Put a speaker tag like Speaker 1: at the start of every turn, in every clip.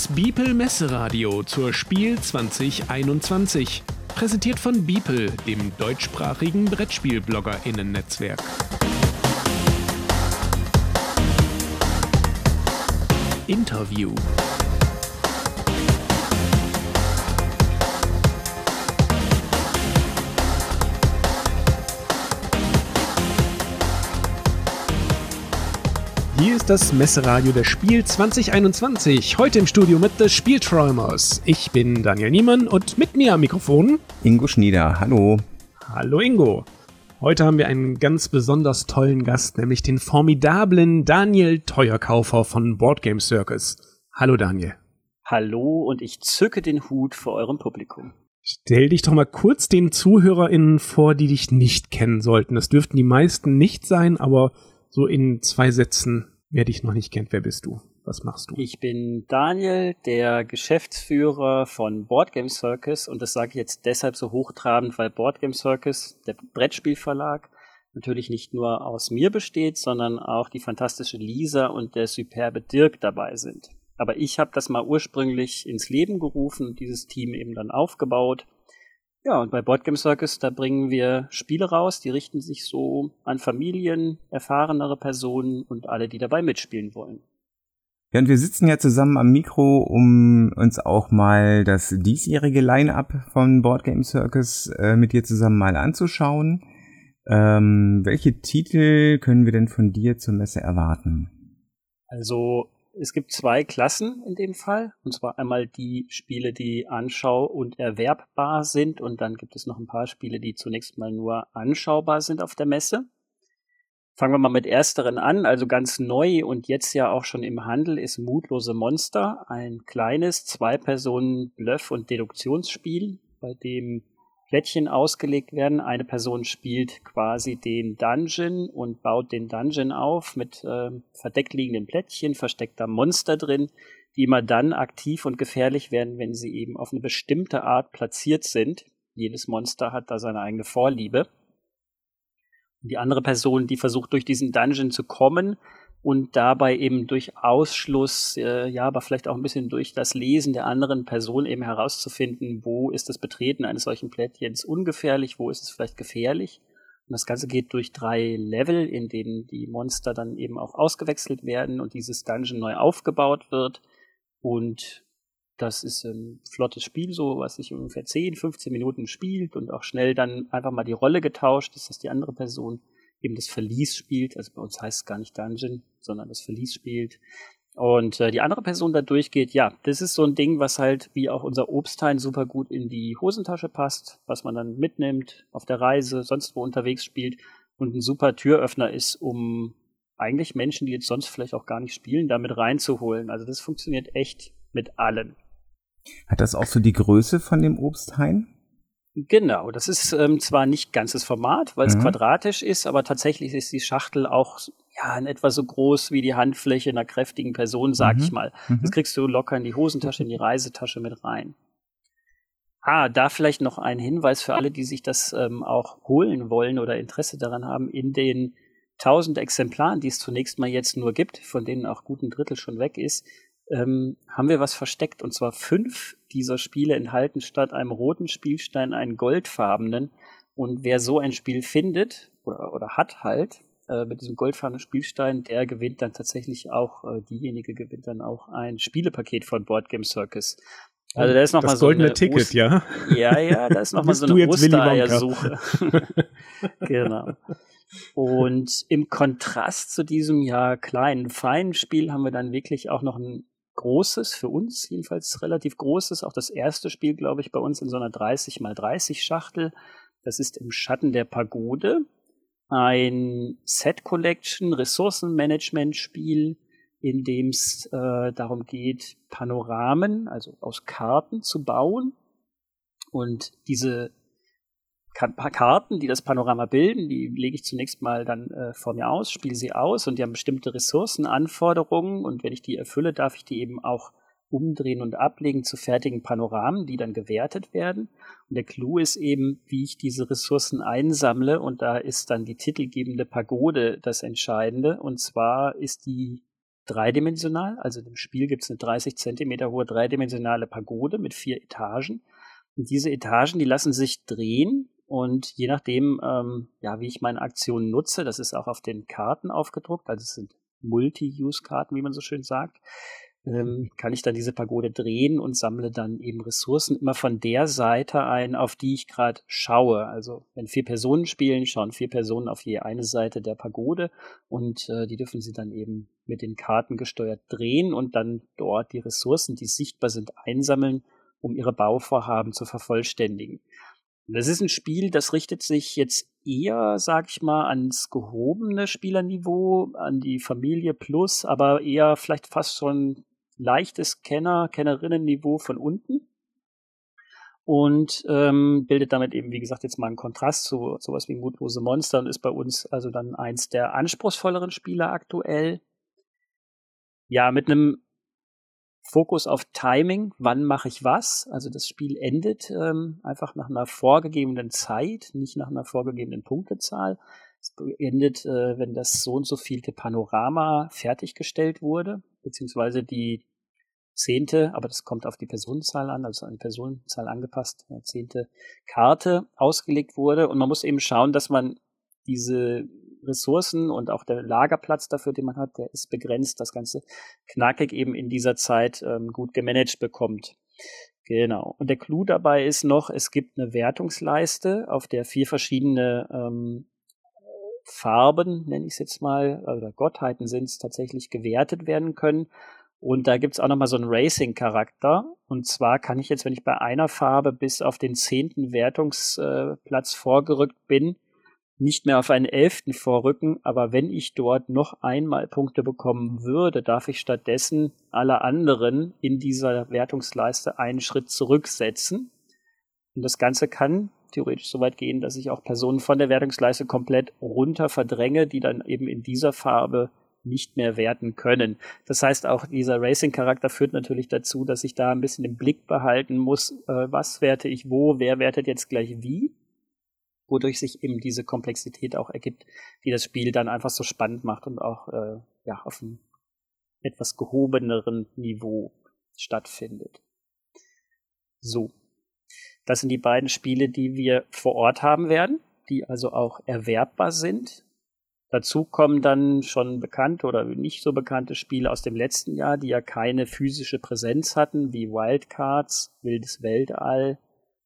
Speaker 1: Das Beeple Messeradio zur Spiel 2021. Präsentiert von Beeple, dem deutschsprachigen Brettspiel-BloggerInnen-Netzwerk. Interview. Hier ist das Messeradio der Spiel 2021. Heute im Studio mit The Spielträumers. Ich bin Daniel Niemann und mit mir am Mikrofon
Speaker 2: Ingo Schnieder. Hallo.
Speaker 1: Hallo Ingo. Heute haben wir einen ganz besonders tollen Gast, nämlich den formidablen Daniel Teuerkaufer von Boardgame Circus. Hallo Daniel.
Speaker 3: Hallo und ich zücke den Hut vor eurem Publikum.
Speaker 1: Stell dich doch mal kurz den ZuhörerInnen vor, die dich nicht kennen sollten. Das dürften die meisten nicht sein, aber so in zwei Sätzen Wer dich noch nicht kennt, wer bist du? Was machst du?
Speaker 3: Ich bin Daniel, der Geschäftsführer von Boardgame Circus und das sage ich jetzt deshalb so hochtrabend, weil Boardgame Circus, der Brettspielverlag, natürlich nicht nur aus mir besteht, sondern auch die fantastische Lisa und der superbe Dirk dabei sind. Aber ich habe das mal ursprünglich ins Leben gerufen und dieses Team eben dann aufgebaut ja, und bei Boardgame Circus, da bringen wir Spiele raus, die richten sich so an Familien, erfahrenere Personen und alle, die dabei mitspielen wollen.
Speaker 2: Ja, und wir sitzen ja zusammen am Mikro, um uns auch mal das diesjährige Line-Up von Boardgame Circus äh, mit dir zusammen mal anzuschauen. Ähm, welche Titel können wir denn von dir zur Messe erwarten?
Speaker 3: Also es gibt zwei Klassen in dem Fall. Und zwar einmal die Spiele, die anschau- und erwerbbar sind. Und dann gibt es noch ein paar Spiele, die zunächst mal nur anschaubar sind auf der Messe. Fangen wir mal mit ersteren an. Also ganz neu und jetzt ja auch schon im Handel ist Mutlose Monster. Ein kleines Zwei-Personen-Bluff- und Deduktionsspiel, bei dem Plättchen ausgelegt werden. Eine Person spielt quasi den Dungeon und baut den Dungeon auf mit äh, verdeckt liegenden Plättchen, versteckter Monster drin, die immer dann aktiv und gefährlich werden, wenn sie eben auf eine bestimmte Art platziert sind. Jedes Monster hat da seine eigene Vorliebe. Und die andere Person, die versucht durch diesen Dungeon zu kommen, und dabei eben durch Ausschluss, äh, ja, aber vielleicht auch ein bisschen durch das Lesen der anderen Person eben herauszufinden, wo ist das Betreten eines solchen Plättchens ungefährlich, wo ist es vielleicht gefährlich. Und das Ganze geht durch drei Level, in denen die Monster dann eben auch ausgewechselt werden und dieses Dungeon neu aufgebaut wird. Und das ist ein flottes Spiel, so was sich ungefähr 10, 15 Minuten spielt und auch schnell dann einfach mal die Rolle getauscht ist, dass die andere Person eben das Verlies spielt. Also bei uns heißt es gar nicht Dungeon, sondern das Verlies spielt. Und äh, die andere Person da durchgeht, ja, das ist so ein Ding, was halt wie auch unser Obsttein super gut in die Hosentasche passt, was man dann mitnimmt, auf der Reise, sonst wo unterwegs spielt und ein super Türöffner ist, um eigentlich Menschen, die jetzt sonst vielleicht auch gar nicht spielen, damit reinzuholen. Also das funktioniert echt mit allen.
Speaker 2: Hat das auch so die Größe von dem Obsthain?
Speaker 3: Genau, das ist ähm, zwar nicht ganzes Format, weil es mhm. quadratisch ist, aber tatsächlich ist die Schachtel auch ja in etwa so groß wie die Handfläche einer kräftigen Person, sag mhm. ich mal. Mhm. Das kriegst du locker in die Hosentasche, in die Reisetasche mit rein. Ah, da vielleicht noch ein Hinweis für alle, die sich das ähm, auch holen wollen oder Interesse daran haben. In den 1000 Exemplaren, die es zunächst mal jetzt nur gibt, von denen auch gut ein Drittel schon weg ist, ähm, haben wir was versteckt. Und zwar fünf dieser Spiele enthalten statt einem roten Spielstein einen goldfarbenen. Und wer so ein Spiel findet oder, oder hat halt äh, mit diesem goldfarbenen Spielstein, der gewinnt dann tatsächlich auch, äh, diejenige gewinnt dann auch ein Spielepaket von Boardgame Circus.
Speaker 1: Also da ist noch das mal so goldene Ticket, Ost ja.
Speaker 3: Ja, ja, da ist noch mal so eine Ostereiersuche. genau. Und im Kontrast zu diesem ja kleinen, feinen Spiel haben wir dann wirklich auch noch ein großes, für uns jedenfalls relativ großes, auch das erste Spiel, glaube ich, bei uns in so einer 30 mal 30 Schachtel. Das ist im Schatten der Pagode. Ein Set Collection, Ressourcenmanagement Spiel, in dem es äh, darum geht, Panoramen, also aus Karten zu bauen. Und diese Karten, die das Panorama bilden, die lege ich zunächst mal dann äh, vor mir aus, spiele sie aus und die haben bestimmte Ressourcenanforderungen und wenn ich die erfülle, darf ich die eben auch umdrehen und ablegen zu fertigen Panoramen, die dann gewertet werden. Und der Clou ist eben, wie ich diese Ressourcen einsammle und da ist dann die titelgebende Pagode das Entscheidende und zwar ist die dreidimensional. Also im Spiel gibt es eine 30 Zentimeter hohe dreidimensionale Pagode mit vier Etagen. Und diese Etagen, die lassen sich drehen und je nachdem, ähm, ja, wie ich meine Aktionen nutze, das ist auch auf den Karten aufgedruckt, also es sind Multi-Use-Karten, wie man so schön sagt, ähm, kann ich dann diese Pagode drehen und sammle dann eben Ressourcen immer von der Seite ein, auf die ich gerade schaue. Also wenn vier Personen spielen, schauen vier Personen auf je eine Seite der Pagode und äh, die dürfen sie dann eben mit den Karten gesteuert drehen und dann dort die Ressourcen, die sichtbar sind, einsammeln, um ihre Bauvorhaben zu vervollständigen. Das ist ein Spiel, das richtet sich jetzt eher, sag ich mal, ans gehobene Spielerniveau, an die Familie Plus, aber eher vielleicht fast schon leichtes Kenner, Kennerinnenniveau von unten und ähm, bildet damit eben, wie gesagt, jetzt mal einen Kontrast zu sowas wie Mutlose Monster und ist bei uns also dann eins der anspruchsvolleren Spieler aktuell. Ja, mit einem Fokus auf Timing, wann mache ich was. Also das Spiel endet ähm, einfach nach einer vorgegebenen Zeit, nicht nach einer vorgegebenen Punktezahl. Es endet, äh, wenn das so und so vielte Panorama fertiggestellt wurde, beziehungsweise die zehnte, aber das kommt auf die Personenzahl an, also an die Personenzahl angepasst, zehnte Karte ausgelegt wurde. Und man muss eben schauen, dass man diese Ressourcen und auch der Lagerplatz dafür, den man hat, der ist begrenzt, das Ganze knackig eben in dieser Zeit ähm, gut gemanagt bekommt. Genau. Und der Clou dabei ist noch, es gibt eine Wertungsleiste, auf der vier verschiedene ähm, Farben, nenne ich es jetzt mal, oder Gottheiten sind es, tatsächlich gewertet werden können. Und da gibt's auch nochmal so einen Racing-Charakter. Und zwar kann ich jetzt, wenn ich bei einer Farbe bis auf den zehnten Wertungsplatz vorgerückt bin, nicht mehr auf einen elften vorrücken, aber wenn ich dort noch einmal Punkte bekommen würde, darf ich stattdessen alle anderen in dieser Wertungsleiste einen Schritt zurücksetzen. Und das Ganze kann theoretisch so weit gehen, dass ich auch Personen von der Wertungsleiste komplett runter verdränge, die dann eben in dieser Farbe nicht mehr werten können. Das heißt, auch dieser Racing-Charakter führt natürlich dazu, dass ich da ein bisschen im Blick behalten muss, äh, was werte ich wo, wer wertet jetzt gleich wie wodurch sich eben diese Komplexität auch ergibt, die das Spiel dann einfach so spannend macht und auch äh, ja, auf einem etwas gehobeneren Niveau stattfindet. So. Das sind die beiden Spiele, die wir vor Ort haben werden, die also auch erwerbbar sind. Dazu kommen dann schon bekannte oder nicht so bekannte Spiele aus dem letzten Jahr, die ja keine physische Präsenz hatten, wie Wildcards, Wildes Weltall.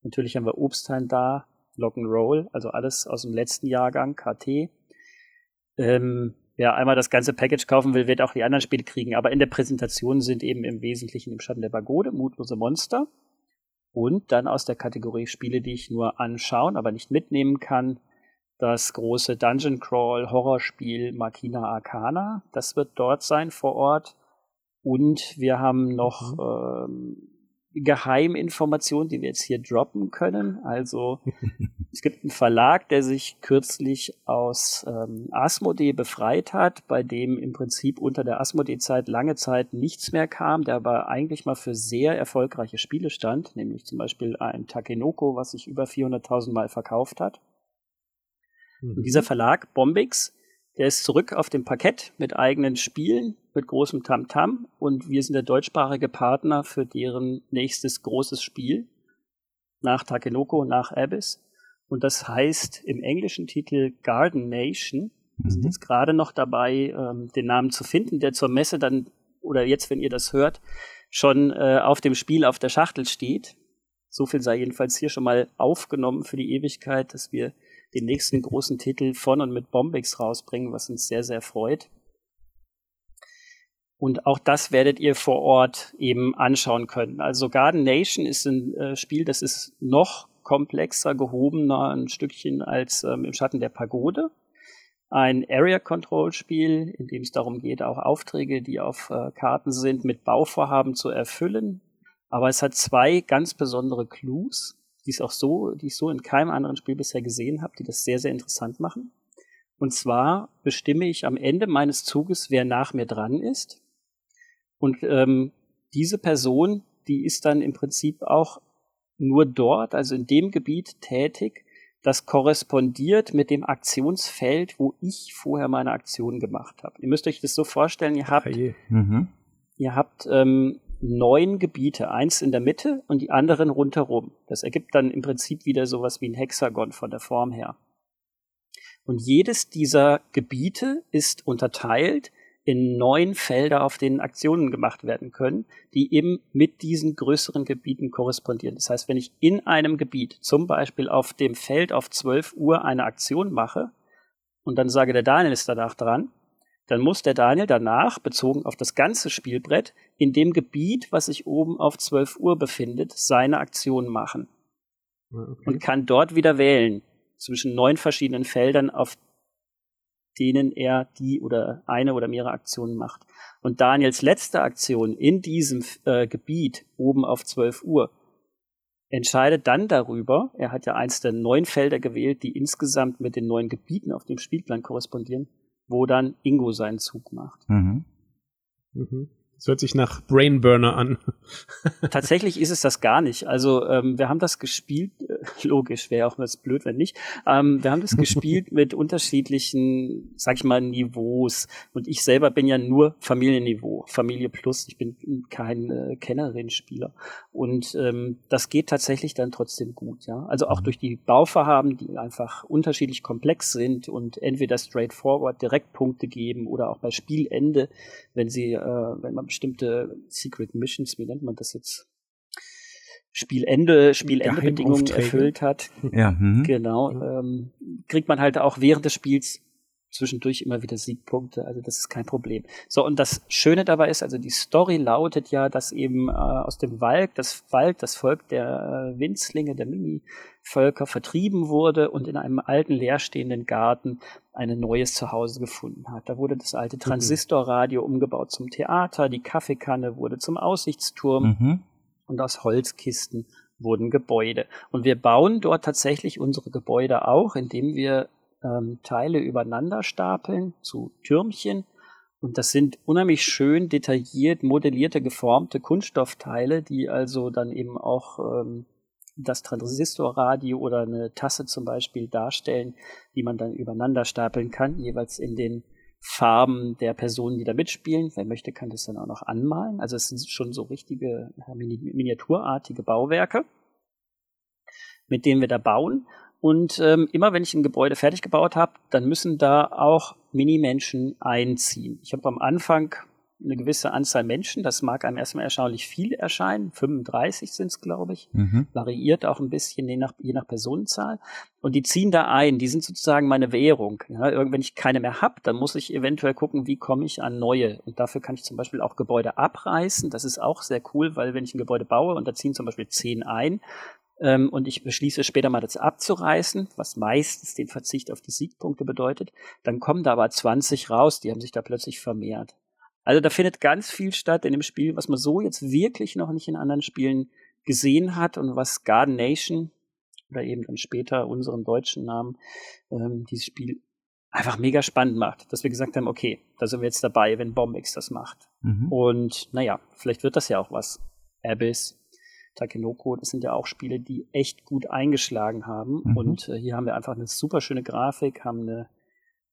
Speaker 3: Natürlich haben wir Obstheim da, Rock'n'Roll, also alles aus dem letzten Jahrgang, KT. Ähm, wer einmal das ganze Package kaufen will, wird auch die anderen Spiele kriegen. Aber in der Präsentation sind eben im Wesentlichen im Schatten der Pagode, Mutlose Monster. Und dann aus der Kategorie Spiele, die ich nur anschauen, aber nicht mitnehmen kann, das große Dungeon Crawl Horrorspiel Makina Arcana. Das wird dort sein vor Ort. Und wir haben noch mhm. ähm, Geheiminformationen, die wir jetzt hier droppen können. Also es gibt einen Verlag, der sich kürzlich aus ähm, Asmodee befreit hat, bei dem im Prinzip unter der Asmodee-Zeit lange Zeit nichts mehr kam, der aber eigentlich mal für sehr erfolgreiche Spiele stand, nämlich zum Beispiel ein Takenoko, was sich über 400.000 Mal verkauft hat. Mhm. Und dieser Verlag, Bombix, der ist zurück auf dem Parkett mit eigenen Spielen, mit großem Tamtam -Tam und wir sind der deutschsprachige Partner für deren nächstes großes Spiel nach Takenoko, nach Abyss. Und das heißt im englischen Titel Garden Nation. Wir sind mhm. jetzt gerade noch dabei, ähm, den Namen zu finden, der zur Messe dann, oder jetzt, wenn ihr das hört, schon äh, auf dem Spiel auf der Schachtel steht. So viel sei jedenfalls hier schon mal aufgenommen für die Ewigkeit, dass wir den nächsten großen Titel von und mit Bombix rausbringen, was uns sehr, sehr freut. Und auch das werdet ihr vor Ort eben anschauen können. Also Garden Nation ist ein äh, Spiel, das ist noch komplexer, gehobener ein Stückchen als ähm, im Schatten der Pagode. Ein Area Control Spiel, in dem es darum geht, auch Aufträge, die auf äh, Karten sind, mit Bauvorhaben zu erfüllen. Aber es hat zwei ganz besondere Clues die es auch so, die ich so in keinem anderen Spiel bisher gesehen habe, die das sehr, sehr interessant machen. Und zwar bestimme ich am Ende meines Zuges, wer nach mir dran ist. Und ähm, diese Person, die ist dann im Prinzip auch nur dort, also in dem Gebiet tätig, das korrespondiert mit dem Aktionsfeld, wo ich vorher meine Aktion gemacht habe. Ihr müsst euch das so vorstellen, ihr habt, mhm. ihr habt ähm, neun Gebiete, eins in der Mitte und die anderen rundherum. Das ergibt dann im Prinzip wieder sowas wie ein Hexagon von der Form her. Und jedes dieser Gebiete ist unterteilt in neun Felder, auf denen Aktionen gemacht werden können, die eben mit diesen größeren Gebieten korrespondieren. Das heißt, wenn ich in einem Gebiet, zum Beispiel auf dem Feld auf 12 Uhr eine Aktion mache und dann sage, der Daniel ist danach dran, dann muss der Daniel danach, bezogen auf das ganze Spielbrett, in dem Gebiet, was sich oben auf 12 Uhr befindet, seine Aktion machen. Okay. Und kann dort wieder wählen zwischen neun verschiedenen Feldern, auf denen er die oder eine oder mehrere Aktionen macht. Und Daniels letzte Aktion in diesem äh, Gebiet oben auf 12 Uhr entscheidet dann darüber, er hat ja eins der neun Felder gewählt, die insgesamt mit den neuen Gebieten auf dem Spielplan korrespondieren, wo dann Ingo seinen Zug macht. Mhm.
Speaker 1: Mhm. Das hört sich nach Brainburner an.
Speaker 3: Tatsächlich ist es das gar nicht. Also ähm, wir haben das gespielt, äh, logisch, wäre auch mal blöd, wenn nicht. Ähm, wir haben das gespielt mit unterschiedlichen, sag ich mal, Niveaus. Und ich selber bin ja nur Familienniveau, Familie Plus. Ich bin kein äh, Kennerin-Spieler. Und ähm, das geht tatsächlich dann trotzdem gut. Ja, Also auch mhm. durch die Bauvorhaben, die einfach unterschiedlich komplex sind und entweder straightforward direkt Punkte geben oder auch bei Spielende, wenn sie, äh, wenn man bestimmte Secret Missions, wie nennt man das jetzt? Spielende, Spielendebedingungen erfüllt hat.
Speaker 2: Ja,
Speaker 3: mhm. genau. Ähm, kriegt man halt auch während des Spiels zwischendurch immer wieder Siegpunkte, also das ist kein Problem. So, und das Schöne dabei ist, also die Story lautet ja, dass eben äh, aus dem Wald, das Wald, das Volk der äh, Winzlinge, der Mini-Völker vertrieben wurde und in einem alten leerstehenden Garten ein neues Zuhause gefunden hat. Da wurde das alte mhm. Transistorradio mhm. umgebaut zum Theater, die Kaffeekanne wurde zum Aussichtsturm mhm. und aus Holzkisten wurden Gebäude. Und wir bauen dort tatsächlich unsere Gebäude auch, indem wir ähm, Teile übereinander stapeln zu Türmchen. Und das sind unheimlich schön detailliert modellierte, geformte Kunststoffteile, die also dann eben auch ähm, das Transistorradio oder eine Tasse zum Beispiel darstellen, die man dann übereinander stapeln kann, jeweils in den Farben der Personen, die da mitspielen. Wer möchte, kann das dann auch noch anmalen. Also es sind schon so richtige miniaturartige Bauwerke, mit denen wir da bauen. Und ähm, immer wenn ich ein Gebäude fertig gebaut habe, dann müssen da auch Minimenschen einziehen. Ich habe am Anfang eine gewisse Anzahl Menschen, das mag einem erstmal erstaunlich viel erscheinen, 35 sind es, glaube ich, mhm. variiert auch ein bisschen je nach, je nach Personenzahl. Und die ziehen da ein, die sind sozusagen meine Währung. Ja, wenn ich keine mehr habe, dann muss ich eventuell gucken, wie komme ich an neue. Und dafür kann ich zum Beispiel auch Gebäude abreißen. Das ist auch sehr cool, weil wenn ich ein Gebäude baue und da ziehen zum Beispiel zehn ein, ähm, und ich beschließe später mal das abzureißen, was meistens den Verzicht auf die Siegpunkte bedeutet, dann kommen da aber 20 raus, die haben sich da plötzlich vermehrt. Also da findet ganz viel statt in dem Spiel, was man so jetzt wirklich noch nicht in anderen Spielen gesehen hat und was Garden Nation oder eben dann später unseren deutschen Namen ähm, dieses Spiel einfach mega spannend macht, dass wir gesagt haben, okay, da sind wir jetzt dabei, wenn Bombix das macht. Mhm. Und naja, vielleicht wird das ja auch was. Abyss, Takenoko, das sind ja auch Spiele, die echt gut eingeschlagen haben. Mhm. Und äh, hier haben wir einfach eine super schöne Grafik, haben eine,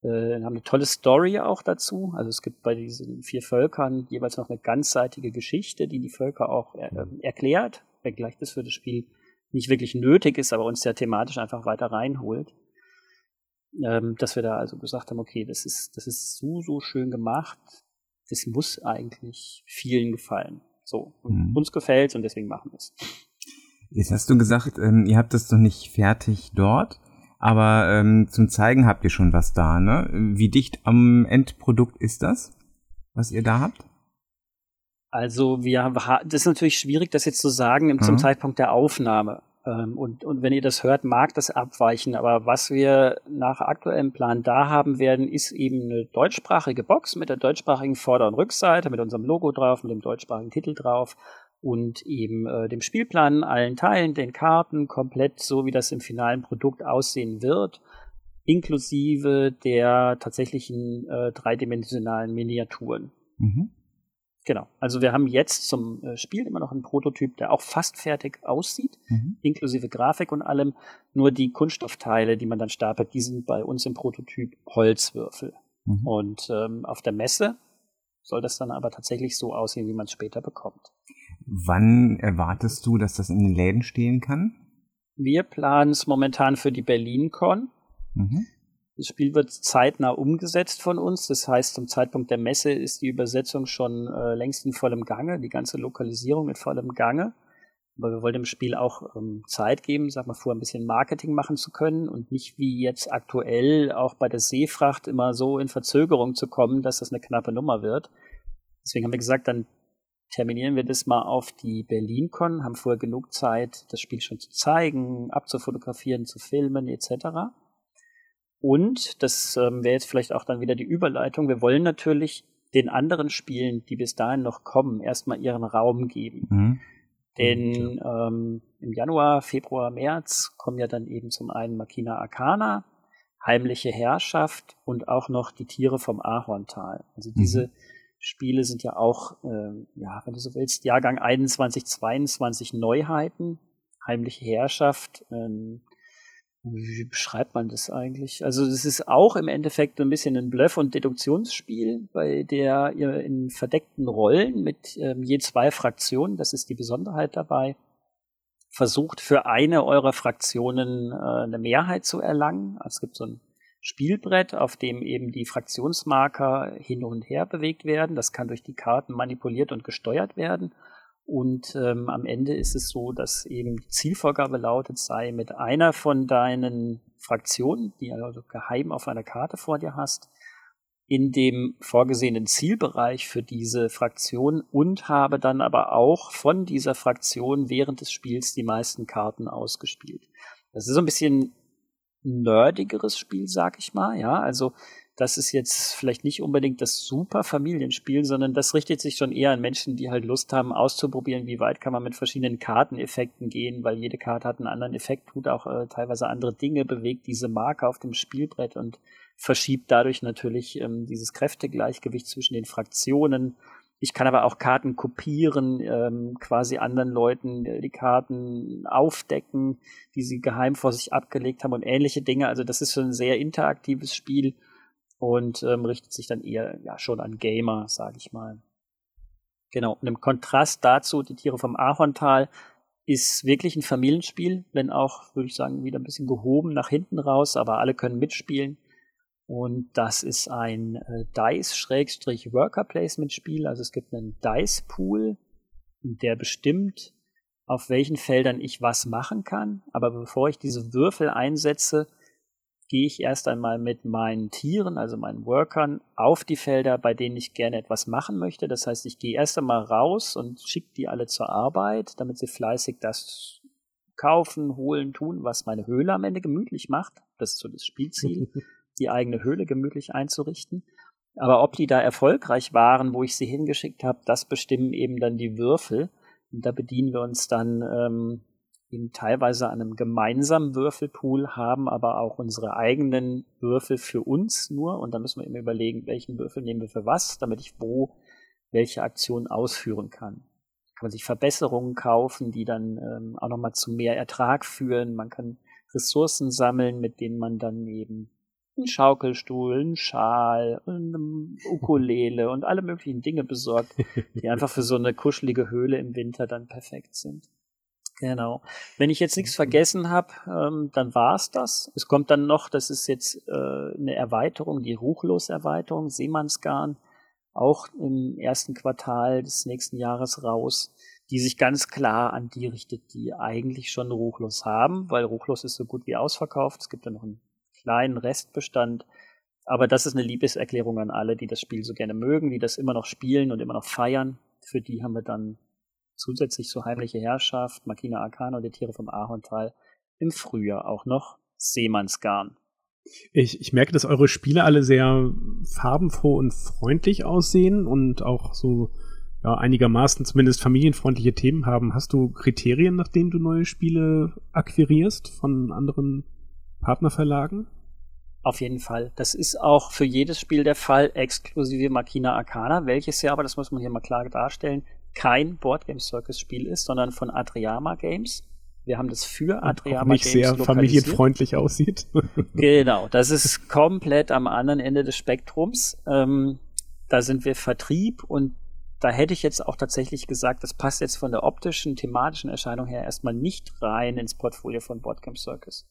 Speaker 3: äh, haben eine tolle Story auch dazu. Also es gibt bei diesen vier Völkern jeweils noch eine ganzseitige Geschichte, die die Völker auch äh, erklärt, wenngleich das für das Spiel nicht wirklich nötig ist, aber uns ja thematisch einfach weiter reinholt. Ähm, dass wir da also gesagt haben, okay, das ist, das ist so, so schön gemacht. Das muss eigentlich vielen gefallen. So, mhm. uns gefällt und deswegen machen wir es.
Speaker 2: Jetzt hast du gesagt, ähm, ihr habt das noch nicht fertig dort, aber ähm, zum Zeigen habt ihr schon was da, ne? Wie dicht am Endprodukt ist das, was ihr da habt?
Speaker 3: Also wir haben, das ist natürlich schwierig, das jetzt zu sagen zum mhm. Zeitpunkt der Aufnahme. Ähm, und, und wenn ihr das hört, mag das abweichen. Aber was wir nach aktuellem Plan da haben werden, ist eben eine deutschsprachige Box mit der deutschsprachigen Vorder- und Rückseite, mit unserem Logo drauf, mit dem deutschsprachigen Titel drauf und eben äh, dem Spielplan, allen Teilen, den Karten, komplett so, wie das im finalen Produkt aussehen wird, inklusive der tatsächlichen äh, dreidimensionalen Miniaturen. Mhm. Genau. Also wir haben jetzt zum äh, Spiel immer noch einen Prototyp, der auch fast fertig aussieht, mhm. inklusive Grafik und allem. Nur die Kunststoffteile, die man dann stapelt, die sind bei uns im Prototyp Holzwürfel. Mhm. Und ähm, auf der Messe soll das dann aber tatsächlich so aussehen, wie man es später bekommt.
Speaker 2: Wann erwartest du, dass das in den Läden stehen kann?
Speaker 3: Wir planen es momentan für die BerlinCon. Mhm. Das Spiel wird zeitnah umgesetzt von uns. Das heißt, zum Zeitpunkt der Messe ist die Übersetzung schon äh, längst in vollem Gange, die ganze Lokalisierung in vollem Gange. Aber wir wollen dem Spiel auch ähm, Zeit geben, sag mal, vor ein bisschen Marketing machen zu können und nicht wie jetzt aktuell auch bei der Seefracht immer so in Verzögerung zu kommen, dass das eine knappe Nummer wird. Deswegen haben wir gesagt, dann terminieren wir das mal auf die BerlinCon, haben vorher genug Zeit, das Spiel schon zu zeigen, abzufotografieren, zu filmen etc. Und, das ähm, wäre jetzt vielleicht auch dann wieder die Überleitung, wir wollen natürlich den anderen Spielen, die bis dahin noch kommen, erstmal ihren Raum geben. Mhm. Denn ähm, im Januar, Februar, März kommen ja dann eben zum einen Makina Arcana, Heimliche Herrschaft und auch noch die Tiere vom Ahorntal. Also diese mhm. Spiele sind ja auch, äh, ja, wenn du so willst, Jahrgang 21, 22 Neuheiten. Heimliche Herrschaft, ähm, wie beschreibt man das eigentlich? Also es ist auch im Endeffekt ein bisschen ein Bluff- und Deduktionsspiel, bei der ihr in verdeckten Rollen mit ähm, je zwei Fraktionen, das ist die Besonderheit dabei, versucht für eine eurer Fraktionen äh, eine Mehrheit zu erlangen. Also es gibt so ein Spielbrett, auf dem eben die Fraktionsmarker hin und her bewegt werden. Das kann durch die Karten manipuliert und gesteuert werden. Und ähm, am Ende ist es so, dass eben die Zielvorgabe lautet sei, mit einer von deinen Fraktionen, die also geheim auf einer Karte vor dir hast, in dem vorgesehenen Zielbereich für diese Fraktion und habe dann aber auch von dieser Fraktion während des Spiels die meisten Karten ausgespielt. Das ist so ein bisschen nerdigeres Spiel, sag ich mal, ja. Also das ist jetzt vielleicht nicht unbedingt das super Familienspiel, sondern das richtet sich schon eher an Menschen, die halt Lust haben, auszuprobieren, wie weit kann man mit verschiedenen Karteneffekten gehen, weil jede Karte hat einen anderen Effekt, tut auch äh, teilweise andere Dinge, bewegt diese Marke auf dem Spielbrett und verschiebt dadurch natürlich ähm, dieses Kräftegleichgewicht zwischen den Fraktionen. Ich kann aber auch Karten kopieren, ähm, quasi anderen Leuten äh, die Karten aufdecken, die sie geheim vor sich abgelegt haben und ähnliche Dinge. Also das ist schon ein sehr interaktives Spiel und ähm, richtet sich dann eher ja schon an Gamer, sage ich mal. Genau. Und im Kontrast dazu, die Tiere vom Ahorntal ist wirklich ein Familienspiel, wenn auch, würde ich sagen, wieder ein bisschen gehoben nach hinten raus, aber alle können mitspielen. Und das ist ein äh, Dice-Worker-Placement-Spiel. Also es gibt einen Dice-Pool, der bestimmt, auf welchen Feldern ich was machen kann. Aber bevor ich diese Würfel einsetze, gehe ich erst einmal mit meinen Tieren, also meinen Workern, auf die Felder, bei denen ich gerne etwas machen möchte. Das heißt, ich gehe erst einmal raus und schicke die alle zur Arbeit, damit sie fleißig das kaufen, holen, tun, was meine Höhle am Ende gemütlich macht. Das ist so das Spielziel, die eigene Höhle gemütlich einzurichten. Aber ob die da erfolgreich waren, wo ich sie hingeschickt habe, das bestimmen eben dann die Würfel. Und da bedienen wir uns dann ähm, eben teilweise an einem gemeinsamen Würfelpool haben, aber auch unsere eigenen Würfel für uns nur. Und da müssen wir eben überlegen, welchen Würfel nehmen wir für was, damit ich wo welche Aktion ausführen kann. Kann man sich Verbesserungen kaufen, die dann ähm, auch nochmal zu mehr Ertrag führen. Man kann Ressourcen sammeln, mit denen man dann eben einen Schaukelstuhl, einen Schal, eine Ukulele und alle möglichen Dinge besorgt, die einfach für so eine kuschelige Höhle im Winter dann perfekt sind. Genau. Wenn ich jetzt nichts vergessen habe, ähm, dann war's das. Es kommt dann noch, das ist jetzt äh, eine Erweiterung, die Ruchlos-Erweiterung, Seemannsgarn, auch im ersten Quartal des nächsten Jahres raus, die sich ganz klar an die richtet, die eigentlich schon Ruchlos haben, weil Ruchlos ist so gut wie ausverkauft. Es gibt ja noch einen kleinen Restbestand. Aber das ist eine Liebeserklärung an alle, die das Spiel so gerne mögen, die das immer noch spielen und immer noch feiern. Für die haben wir dann zusätzlich zur heimliche Herrschaft, Makina Arcana und die Tiere vom Ahorntal im Frühjahr auch noch Seemannsgarn.
Speaker 1: Ich, ich merke, dass eure Spiele alle sehr farbenfroh und freundlich aussehen und auch so ja, einigermaßen zumindest familienfreundliche Themen haben. Hast du Kriterien, nach denen du neue Spiele akquirierst von anderen Partnerverlagen?
Speaker 3: Auf jeden Fall. Das ist auch für jedes Spiel der Fall, exklusive Makina Arcana, welches ja aber, das muss man hier mal klar darstellen, kein Boardgame Circus Spiel ist, sondern von Adriama Games. Wir haben das für Adriama
Speaker 1: nicht Games sehr familienfreundlich aussieht.
Speaker 3: genau, das ist komplett am anderen Ende des Spektrums. Ähm, da sind wir Vertrieb und da hätte ich jetzt auch tatsächlich gesagt, das passt jetzt von der optischen, thematischen Erscheinung her erstmal nicht rein ins Portfolio von Boardgame Circus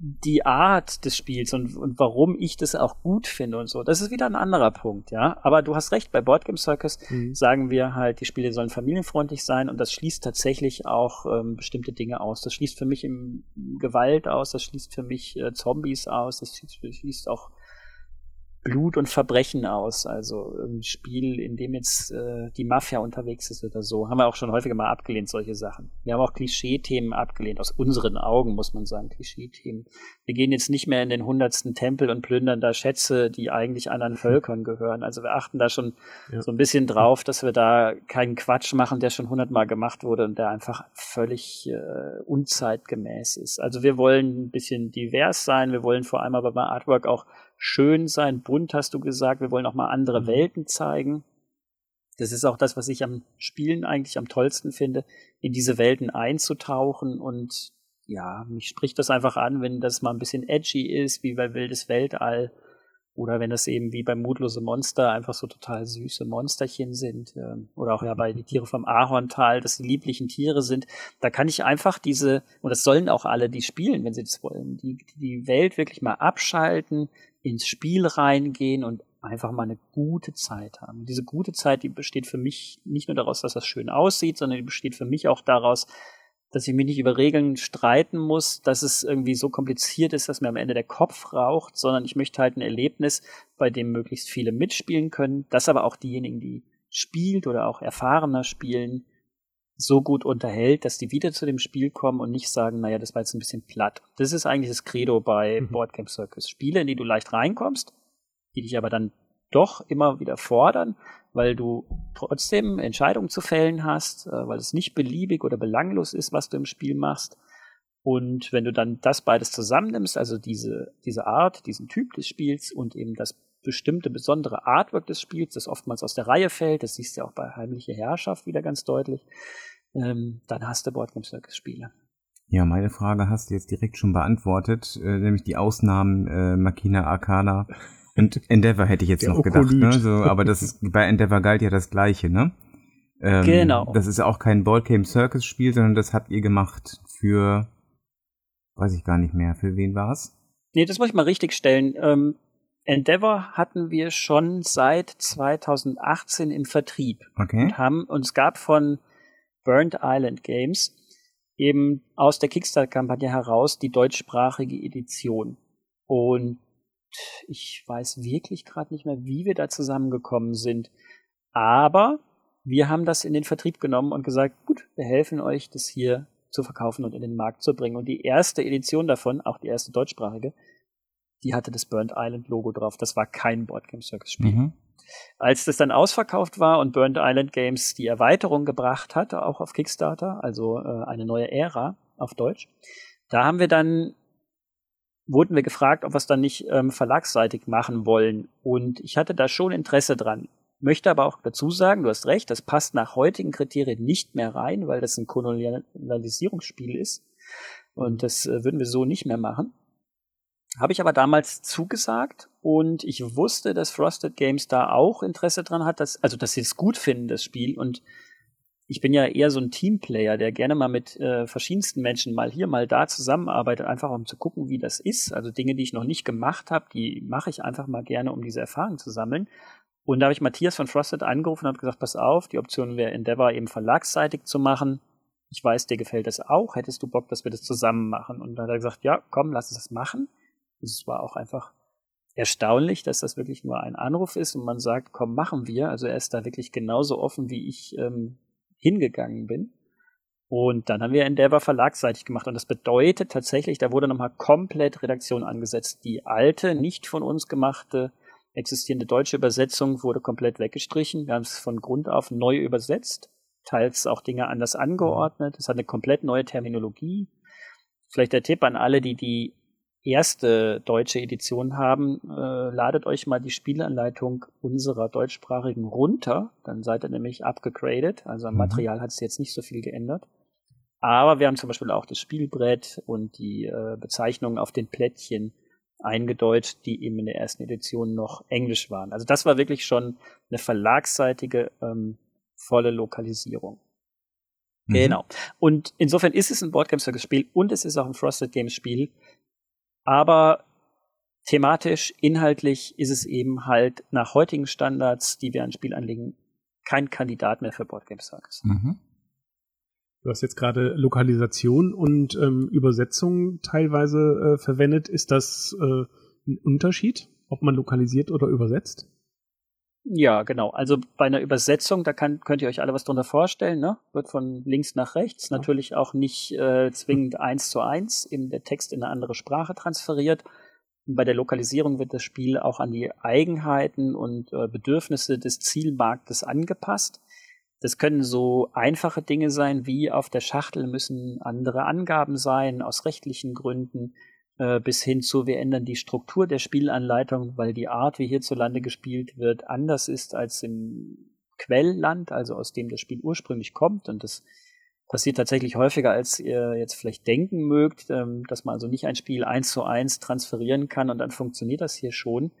Speaker 3: die Art des Spiels und, und warum ich das auch gut finde und so, das ist wieder ein anderer Punkt, ja. Aber du hast recht, bei Boardgame Circus mhm. sagen wir halt, die Spiele sollen familienfreundlich sein und das schließt tatsächlich auch ähm, bestimmte Dinge aus. Das schließt für mich im Gewalt aus, das schließt für mich äh, Zombies aus, das schließt auch Blut und Verbrechen aus. Also ein Spiel, in dem jetzt äh, die Mafia unterwegs ist oder so. Haben wir auch schon häufiger mal abgelehnt, solche Sachen. Wir haben auch Klischee-Themen abgelehnt, aus unseren Augen, muss man sagen, Klischee-Themen. Wir gehen jetzt nicht mehr in den hundertsten Tempel und plündern da Schätze, die eigentlich anderen hm. Völkern gehören. Also wir achten da schon ja. so ein bisschen drauf, dass wir da keinen Quatsch machen, der schon hundertmal gemacht wurde und der einfach völlig äh, unzeitgemäß ist. Also wir wollen ein bisschen divers sein, wir wollen vor allem aber bei Artwork auch schön sein, bunt hast du gesagt. Wir wollen auch mal andere mhm. Welten zeigen. Das ist auch das, was ich am Spielen eigentlich am tollsten finde, in diese Welten einzutauchen und ja, mich spricht das einfach an, wenn das mal ein bisschen edgy ist, wie bei Wildes Weltall oder wenn das eben wie beim Mutlose Monster einfach so total süße Monsterchen sind. Ähm, oder auch ja bei die Tiere vom Ahorntal, dass die lieblichen Tiere sind. Da kann ich einfach diese, und das sollen auch alle, die spielen, wenn sie das wollen, die, die Welt wirklich mal abschalten, ins Spiel reingehen und einfach mal eine gute Zeit haben. Diese gute Zeit, die besteht für mich nicht nur daraus, dass das schön aussieht, sondern die besteht für mich auch daraus, dass ich mich nicht über Regeln streiten muss, dass es irgendwie so kompliziert ist, dass mir am Ende der Kopf raucht, sondern ich möchte halt ein Erlebnis, bei dem möglichst viele mitspielen können, dass aber auch diejenigen, die spielt oder auch erfahrener spielen, so gut unterhält, dass die wieder zu dem Spiel kommen und nicht sagen, naja, das war jetzt ein bisschen platt. Das ist eigentlich das Credo bei mhm. Boardgame Circus. Spiele, in die du leicht reinkommst, die dich aber dann doch immer wieder fordern, weil du trotzdem Entscheidungen zu fällen hast, äh, weil es nicht beliebig oder belanglos ist, was du im Spiel machst. Und wenn du dann das beides zusammennimmst, also diese, diese Art, diesen Typ des Spiels und eben das bestimmte besondere Artwork des Spiels, das oftmals aus der Reihe fällt, das siehst du ja auch bei Heimliche Herrschaft wieder ganz deutlich, ähm, dann hast du Boardgame Circus Spiele.
Speaker 2: Ja, meine Frage hast du jetzt direkt schon beantwortet, äh, nämlich die Ausnahmen äh, Makina Arcana und Endeavor hätte ich jetzt Der noch Okolyt. gedacht, ne? So, aber das ist bei Endeavor galt ja das gleiche, ne? Ähm, genau. Das ist ja auch kein Boardgame Circus Spiel, sondern das habt ihr gemacht für, weiß ich gar nicht mehr, für wen war's?
Speaker 3: Nee, das muss ich mal richtig stellen. Ähm, Endeavor hatten wir schon seit 2018 im Vertrieb.
Speaker 2: Okay.
Speaker 3: Und haben, und es gab von Burnt Island Games eben aus der Kickstarter-Kampagne heraus die deutschsprachige Edition. Und ich weiß wirklich gerade nicht mehr, wie wir da zusammengekommen sind. Aber wir haben das in den Vertrieb genommen und gesagt, gut, wir helfen euch, das hier zu verkaufen und in den Markt zu bringen. Und die erste Edition davon, auch die erste deutschsprachige, die hatte das Burnt Island Logo drauf. Das war kein Boardgame Circus Spiel. Mhm. Als das dann ausverkauft war und Burnt Island Games die Erweiterung gebracht hat, auch auf Kickstarter, also äh, eine neue Ära auf Deutsch, da haben wir dann wurden wir gefragt, ob wir es dann nicht ähm, verlagsseitig machen wollen. Und ich hatte da schon Interesse dran. Möchte aber auch dazu sagen, du hast recht, das passt nach heutigen Kriterien nicht mehr rein, weil das ein Kolonialisierungsspiel ist. Und das äh, würden wir so nicht mehr machen. Habe ich aber damals zugesagt und ich wusste, dass Frosted Games da auch Interesse dran hat, dass, also dass sie es gut finden, das Spiel. Und ich bin ja eher so ein Teamplayer, der gerne mal mit äh, verschiedensten Menschen mal hier, mal da zusammenarbeitet, einfach um zu gucken, wie das ist. Also Dinge, die ich noch nicht gemacht habe, die mache ich einfach mal gerne, um diese Erfahrung zu sammeln. Und da habe ich Matthias von Frosted angerufen und habe gesagt, pass auf, die Option wäre Endeavor eben verlagsseitig zu machen. Ich weiß, dir gefällt das auch. Hättest du Bock, dass wir das zusammen machen? Und da hat er gesagt, ja, komm, lass uns das machen. Es war auch einfach erstaunlich, dass das wirklich nur ein Anruf ist und man sagt, komm, machen wir. Also er ist da wirklich genauso offen, wie ich ähm, hingegangen bin. Und dann haben wir Endeavor verlagsseitig gemacht. Und das bedeutet tatsächlich, da wurde nochmal komplett Redaktion angesetzt. Die alte, nicht von uns gemachte, existierende deutsche Übersetzung wurde komplett weggestrichen. Wir haben es von Grund auf neu übersetzt, teils auch Dinge anders angeordnet. Es hat eine komplett neue Terminologie. Vielleicht der Tipp an alle, die die erste deutsche Edition haben, äh, ladet euch mal die Spielanleitung unserer deutschsprachigen runter. Dann seid ihr nämlich abgegradet. Also am mhm. Material hat es jetzt nicht so viel geändert. Aber wir haben zum Beispiel auch das Spielbrett und die äh, Bezeichnungen auf den Plättchen eingedeutscht, die eben in der ersten Edition noch Englisch waren. Also das war wirklich schon eine verlagsseitige ähm, volle Lokalisierung. Mhm. Genau. Und insofern ist es ein Boardgame Circus Spiel und es ist auch ein Frosted Games Spiel. Aber thematisch, inhaltlich ist es eben halt nach heutigen Standards, die wir an Spiel anlegen, kein Kandidat mehr für Boardgame Circus. Mhm.
Speaker 1: Du hast jetzt gerade Lokalisation und ähm, Übersetzung teilweise äh, verwendet. Ist das äh, ein Unterschied, ob man lokalisiert oder übersetzt?
Speaker 3: Ja, genau. Also bei einer Übersetzung, da kann, könnt ihr euch alle was drunter vorstellen, ne? Wird von links nach rechts, natürlich auch nicht äh, zwingend eins zu eins, eben der Text in eine andere Sprache transferiert. Und bei der Lokalisierung wird das Spiel auch an die Eigenheiten und äh, Bedürfnisse des Zielmarktes angepasst. Das können so einfache Dinge sein, wie auf der Schachtel müssen andere Angaben sein, aus rechtlichen Gründen, äh, bis hin zu, wir ändern die Struktur der Spielanleitung, weil die Art, wie hierzulande gespielt wird, anders ist als im Quellland, also aus dem das Spiel ursprünglich kommt. Und das passiert tatsächlich häufiger, als ihr jetzt vielleicht denken mögt, ähm, dass man also nicht ein Spiel eins zu eins transferieren kann und dann funktioniert das hier schon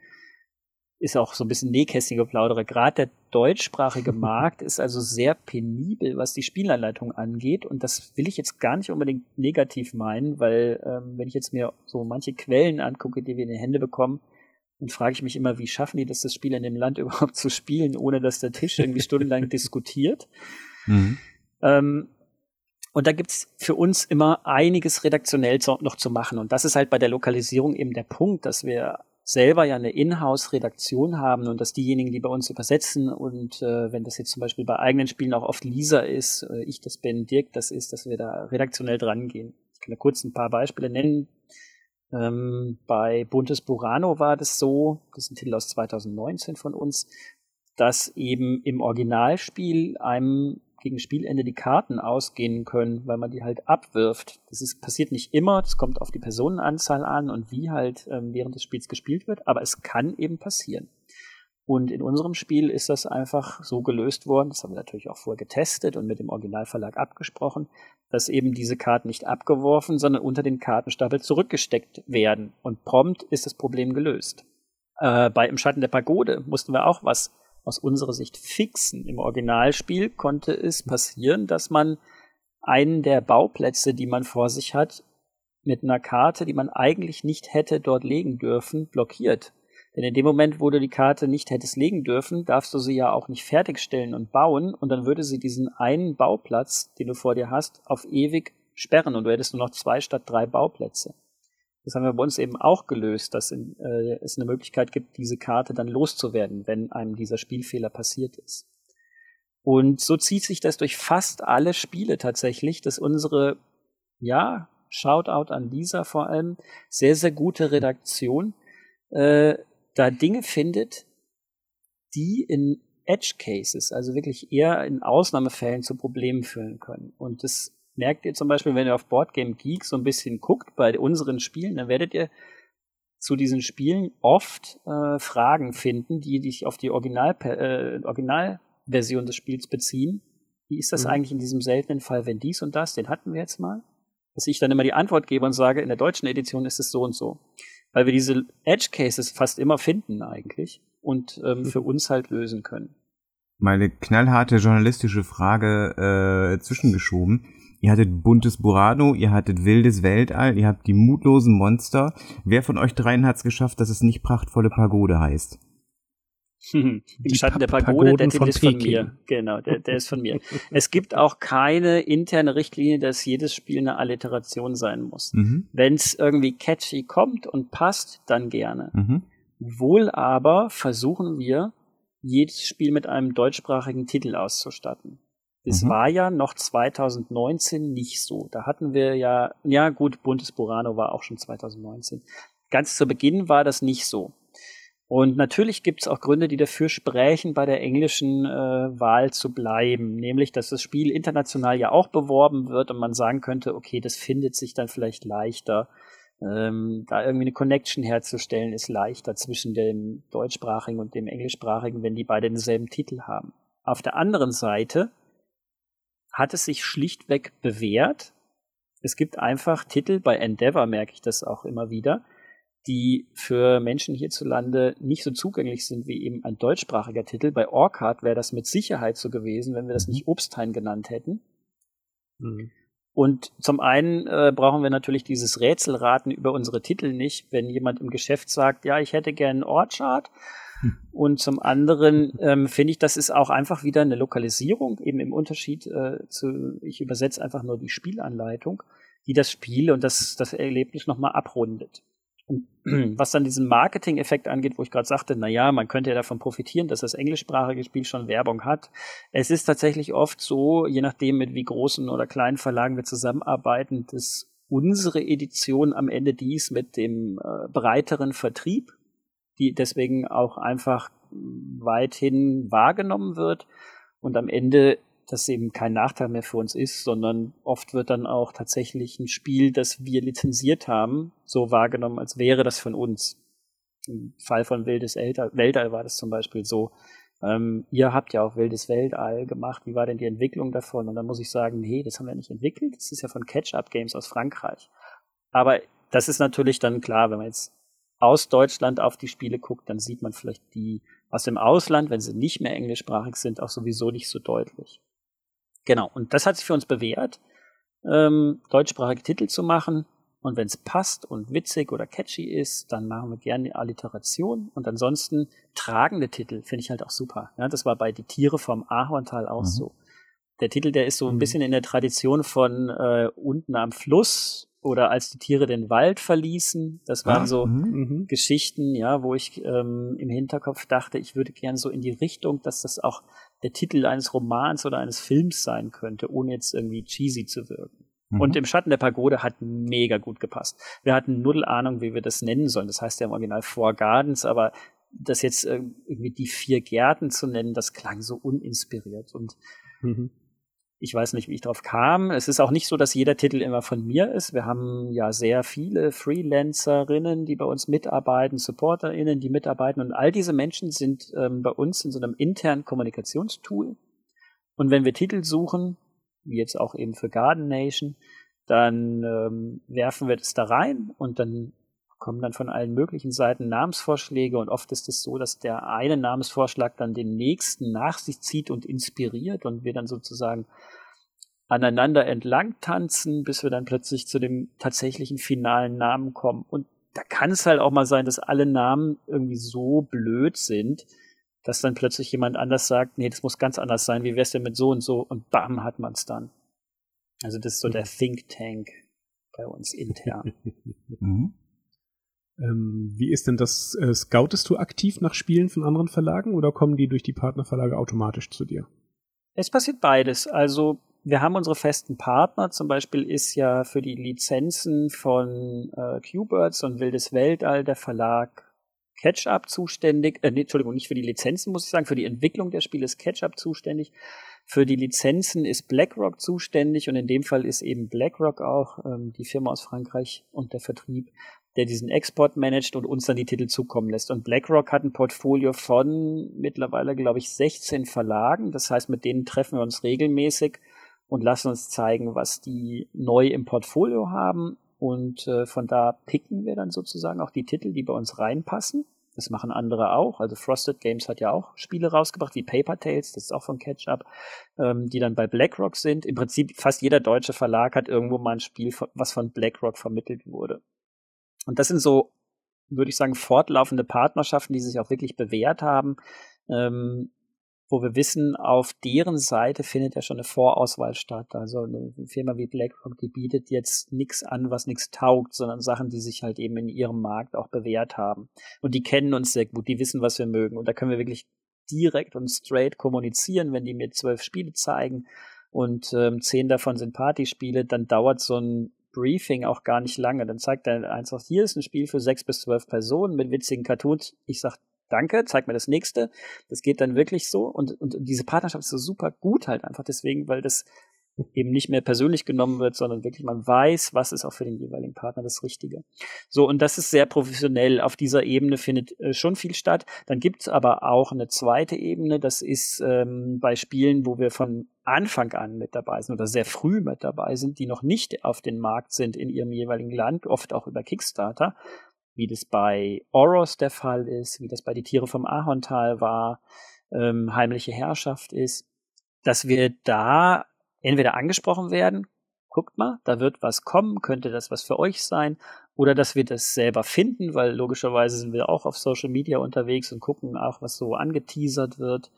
Speaker 3: ist auch so ein bisschen nähkästige Plaudere. Gerade der deutschsprachige Markt ist also sehr penibel, was die Spielanleitung angeht. Und das will ich jetzt gar nicht unbedingt negativ meinen, weil ähm, wenn ich jetzt mir so manche Quellen angucke, die wir in die Hände bekommen, dann frage ich mich immer, wie schaffen die das, das Spiel in dem Land überhaupt zu spielen, ohne dass der Tisch irgendwie stundenlang diskutiert. Mhm. Ähm, und da gibt's für uns immer einiges redaktionell noch zu machen. Und das ist halt bei der Lokalisierung eben der Punkt, dass wir selber ja eine Inhouse-Redaktion haben und dass diejenigen, die bei uns übersetzen und äh, wenn das jetzt zum Beispiel bei eigenen Spielen auch oft Lisa ist, äh, ich das bin, Dirk das ist, dass wir da redaktionell dran gehen. Ich kann da kurz ein paar Beispiele nennen. Ähm, bei Buntes Burano war das so, das ist ein Titel aus 2019 von uns, dass eben im Originalspiel einem gegen Spielende die Karten ausgehen können, weil man die halt abwirft. Das ist, passiert nicht immer, das kommt auf die Personenanzahl an und wie halt ähm, während des Spiels gespielt wird, aber es kann eben passieren. Und in unserem Spiel ist das einfach so gelöst worden, das haben wir natürlich auch vorher getestet und mit dem Originalverlag abgesprochen, dass eben diese Karten nicht abgeworfen, sondern unter den Kartenstapel zurückgesteckt werden. Und prompt ist das Problem gelöst. Äh, bei Im Schatten der Pagode mussten wir auch was aus unserer Sicht fixen. Im Originalspiel konnte es passieren, dass man einen der Bauplätze, die man vor sich hat, mit einer Karte, die man eigentlich nicht hätte dort legen dürfen, blockiert. Denn in dem Moment, wo du die Karte nicht hättest legen dürfen, darfst du sie ja auch nicht fertigstellen und bauen und dann würde sie diesen einen Bauplatz, den du vor dir hast, auf ewig sperren und du hättest nur noch zwei statt drei Bauplätze. Das haben wir bei uns eben auch gelöst, dass in, äh, es eine Möglichkeit gibt, diese Karte dann loszuwerden, wenn einem dieser Spielfehler passiert ist. Und so zieht sich das durch fast alle Spiele tatsächlich, dass unsere, ja, Shoutout an Lisa vor allem, sehr, sehr gute Redaktion äh, da Dinge findet, die in Edge Cases, also wirklich eher in Ausnahmefällen zu Problemen führen können. Und das merkt ihr zum Beispiel, wenn ihr auf Boardgame Geek so ein bisschen guckt bei unseren Spielen, dann werdet ihr zu diesen Spielen oft äh, Fragen finden, die sich auf die Original, äh, Originalversion des Spiels beziehen. Wie ist das mhm. eigentlich in diesem seltenen Fall, wenn dies und das, den hatten wir jetzt mal? Dass ich dann immer die Antwort gebe und sage, in der deutschen Edition ist es so und so. Weil wir diese Edge Cases fast immer finden eigentlich und ähm, für uns halt lösen können.
Speaker 2: Meine knallharte journalistische Frage äh, zwischengeschoben Ihr hattet buntes Burano, ihr hattet wildes Weltall, ihr habt die mutlosen Monster. Wer von euch dreien hat es geschafft, dass es nicht prachtvolle Pagode heißt?
Speaker 3: Im Schatten der Pagode, der Titel ist von mir. Genau, der, der ist von mir. es gibt auch keine interne Richtlinie, dass jedes Spiel eine Alliteration sein muss. Mhm. Wenn es irgendwie catchy kommt und passt, dann gerne. Mhm. Wohl aber versuchen wir, jedes Spiel mit einem deutschsprachigen Titel auszustatten. Das mhm. war ja noch 2019 nicht so. Da hatten wir ja, ja gut, Buntes Burano war auch schon 2019. Ganz zu Beginn war das nicht so. Und natürlich gibt es auch Gründe, die dafür sprechen, bei der englischen äh, Wahl zu bleiben. Nämlich, dass das Spiel international ja auch beworben wird und man sagen könnte, okay, das findet sich dann vielleicht leichter. ähm, da irgendwie eine Connection herzustellen, ist leichter zwischen dem deutschsprachigen und dem englischsprachigen, wenn die beide denselben Titel haben. Auf der anderen Seite hat es sich schlichtweg bewährt. Es gibt einfach Titel, bei Endeavor merke ich das auch immer wieder, die für Menschen hierzulande nicht so zugänglich sind wie eben ein deutschsprachiger Titel. Bei Orchard wäre das mit Sicherheit so gewesen, wenn wir das mhm. nicht Obsthain genannt hätten. Mhm. Und zum einen äh, brauchen wir natürlich dieses Rätselraten über unsere Titel nicht, wenn jemand im Geschäft sagt, ja, ich hätte gern Orchard. Und zum anderen ähm, finde ich, das ist auch einfach wieder eine Lokalisierung, eben im Unterschied äh, zu, ich übersetze einfach nur die Spielanleitung, die das Spiel und das, das Erlebnis nochmal abrundet. Und was dann diesen Marketing-Effekt angeht, wo ich gerade sagte, na ja, man könnte ja davon profitieren, dass das englischsprachige Spiel schon Werbung hat. Es ist tatsächlich oft so, je nachdem, mit wie großen oder kleinen Verlagen wir zusammenarbeiten, dass unsere Edition am Ende dies mit dem äh, breiteren Vertrieb, die deswegen auch einfach weithin wahrgenommen wird und am Ende das eben kein Nachteil mehr für uns ist, sondern oft wird dann auch tatsächlich ein Spiel, das wir lizenziert haben, so wahrgenommen, als wäre das von uns. Im Fall von Wildes Weltall war das zum Beispiel so. Ähm, ihr habt ja auch Wildes Weltall gemacht. Wie war denn die Entwicklung davon? Und dann muss ich sagen, nee, das haben wir nicht entwickelt. Das ist ja von Catch-Up Games aus Frankreich. Aber das ist natürlich dann klar, wenn man jetzt aus Deutschland auf die Spiele guckt, dann sieht man vielleicht die aus dem Ausland, wenn sie nicht mehr englischsprachig sind, auch sowieso nicht so deutlich. Genau, und das hat sich für uns bewährt, ähm, deutschsprachige Titel zu machen. Und wenn es passt und witzig oder catchy ist, dann machen wir gerne Alliteration. Und ansonsten tragende Titel finde ich halt auch super. Ja, das war bei Die Tiere vom Ahorntal auch mhm. so. Der Titel, der ist so ein mhm. bisschen in der Tradition von äh, unten am Fluss oder als die Tiere den Wald verließen. Das waren ah, so mhm. mhm. Geschichten, ja, wo ich ähm, im Hinterkopf dachte, ich würde gern so in die Richtung, dass das auch der Titel eines Romans oder eines Films sein könnte, ohne jetzt irgendwie cheesy zu wirken. Mhm. Und im Schatten der Pagode hat mega gut gepasst. Wir hatten null Ahnung, wie wir das nennen sollen. Das heißt ja im Original Four Gardens, aber das jetzt irgendwie die vier Gärten zu nennen, das klang so uninspiriert. Und mhm ich weiß nicht, wie ich drauf kam. Es ist auch nicht so, dass jeder Titel immer von mir ist. Wir haben ja sehr viele Freelancerinnen, die bei uns mitarbeiten, SupporterInnen, die mitarbeiten. Und all diese Menschen sind ähm, bei uns in so einem internen Kommunikationstool. Und wenn wir Titel suchen, wie jetzt auch eben für Garden Nation, dann ähm, werfen wir das da rein und dann kommen dann von allen möglichen Seiten Namensvorschläge und oft ist es so, dass der eine Namensvorschlag dann den nächsten nach sich zieht und inspiriert und wir dann sozusagen aneinander entlang tanzen, bis wir dann plötzlich zu dem tatsächlichen finalen Namen kommen. Und da kann es halt auch mal sein, dass alle Namen irgendwie so blöd sind, dass dann plötzlich jemand anders sagt, nee, das muss ganz anders sein, wie wär's denn mit so und so und bam, hat man's dann. Also das ist so der mhm. Think Tank bei uns intern.
Speaker 1: Ähm, wie ist denn das? Äh, scoutest du aktiv nach Spielen von anderen Verlagen oder kommen die durch die Partnerverlage automatisch zu dir?
Speaker 3: Es passiert beides. Also wir haben unsere festen Partner. Zum Beispiel ist ja für die Lizenzen von äh, Q-Birds und Wildes Weltall der Verlag Catch-Up zuständig. Äh, nee, Entschuldigung, nicht für die Lizenzen, muss ich sagen. Für die Entwicklung der Spiele ist Catch-Up zuständig. Für die Lizenzen ist BlackRock zuständig und in dem Fall ist eben BlackRock auch ähm, die Firma aus Frankreich und der Vertrieb der diesen Export managt und uns dann die Titel zukommen lässt. Und BlackRock hat ein Portfolio von mittlerweile, glaube ich, 16 Verlagen. Das heißt, mit denen treffen wir uns regelmäßig und lassen uns zeigen, was die neu im Portfolio haben. Und äh, von da picken wir dann sozusagen auch die Titel, die bei uns reinpassen. Das machen andere auch. Also Frosted Games hat ja auch Spiele rausgebracht, wie Paper Tales, das ist auch von Catch-Up, ähm, die dann bei BlackRock sind. Im Prinzip fast jeder deutsche Verlag hat irgendwo mal ein Spiel, was von BlackRock vermittelt wurde. Und das sind so, würde ich sagen, fortlaufende Partnerschaften, die sich auch wirklich bewährt haben, ähm, wo wir wissen, auf deren Seite findet ja schon eine Vorauswahl statt. Also eine Firma wie BlackRock, die bietet jetzt nichts an, was nichts taugt, sondern Sachen, die sich halt eben in ihrem Markt auch bewährt haben. Und die kennen uns sehr gut, die wissen, was wir mögen. Und da können wir wirklich direkt und straight kommunizieren, wenn die mir zwölf Spiele zeigen und ähm, zehn davon sind Partyspiele, dann dauert so ein Briefing auch gar nicht lange. Dann zeigt er einfach, hier ist ein Spiel für sechs bis zwölf Personen mit witzigen Cartoons. Ich sag, danke, zeig mir das nächste. Das geht dann wirklich so. Und, und diese Partnerschaft ist so super gut halt einfach deswegen, weil das eben nicht mehr persönlich genommen wird, sondern wirklich man weiß, was ist auch für den jeweiligen Partner das Richtige. So, und das ist sehr professionell. Auf dieser Ebene findet äh, schon viel statt. Dann gibt's aber auch eine zweite Ebene, das ist ähm, bei Spielen, wo wir von Anfang an mit dabei sind oder sehr früh mit dabei sind, die noch nicht auf den Markt sind in ihrem jeweiligen Land, oft auch über Kickstarter, wie das bei Oros der Fall ist, wie das bei die Tiere vom Ahorntal war, ähm, heimliche Herrschaft ist, dass wir da entweder angesprochen werden, guckt mal, da wird was kommen, könnte das was für euch sein, oder dass wir das selber finden, weil logischerweise sind wir auch auf Social Media unterwegs und gucken auch, was so angeteasert wird.